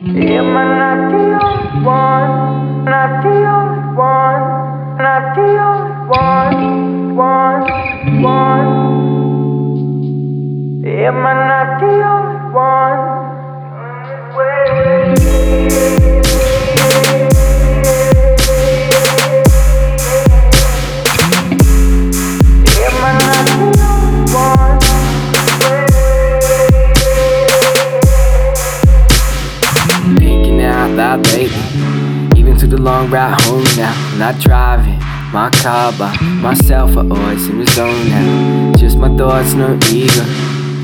Am I not the only one? Not the only one. Not the only one. One, one. Am I not the only one? Out loud. Even to the long ride home now. Not driving my car by myself, I always in the zone now. Just my thoughts, no ego.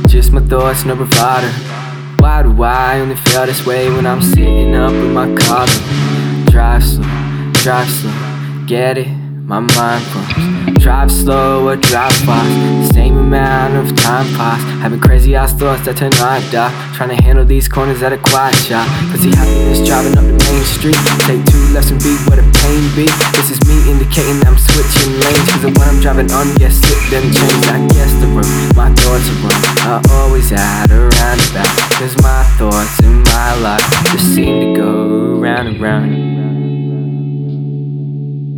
Just my thoughts, no bravado. Why do I only feel this way when I'm sitting up in my car? Drive slow, drive slow, get it? My mind pumps. Drive slow or drive fast. Same amount of time passed. Having crazy ass thoughts that turn night dark. Trying to handle these corners at a quiet shop. Pussy happiness driving up the main street. Take two lefts and be where the pain be. This is me indicating I'm switching lanes. Cause the one I'm driving on, yes, it then changed. I guess the road, my thoughts are wrong. I always at a roundabout. Cause my thoughts in my life just seem to go round and round.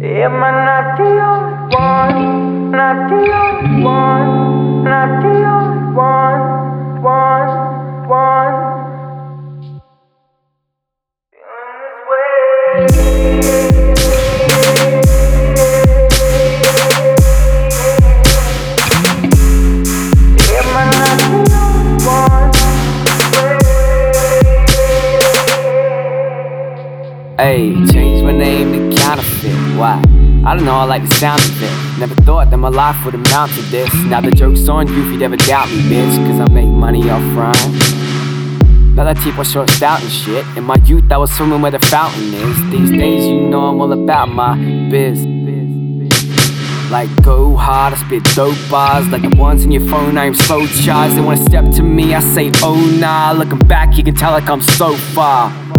Am I not the only Hey, change my name to counterfeit. Why? I don't know, I like the sound of it. Never thought that my life would amount to this. Now the joke's on you if you'd ever doubt me, bitch. Cause I make money off rhyme. Now that teeth was short, stout and shit. In my youth, I was swimming where the fountain is. These days, you know I'm all about my biz. Like go hard, I spit dope bars Like the ones in your phone, I am so charged They wanna step to me, I say oh nah Looking back, you can tell like I'm so far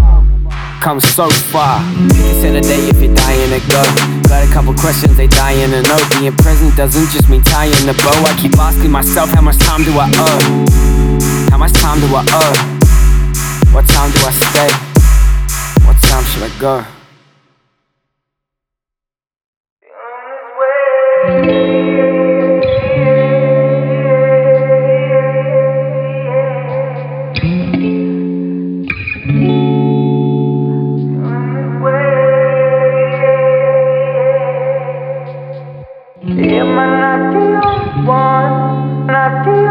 Come so far Consider day if you're dying to go Got a couple questions, they dying to know Being present doesn't just mean tying the bow I keep asking myself, how much time do I owe? How much time do I owe? What time do I stay? What time should I go? but not the one, not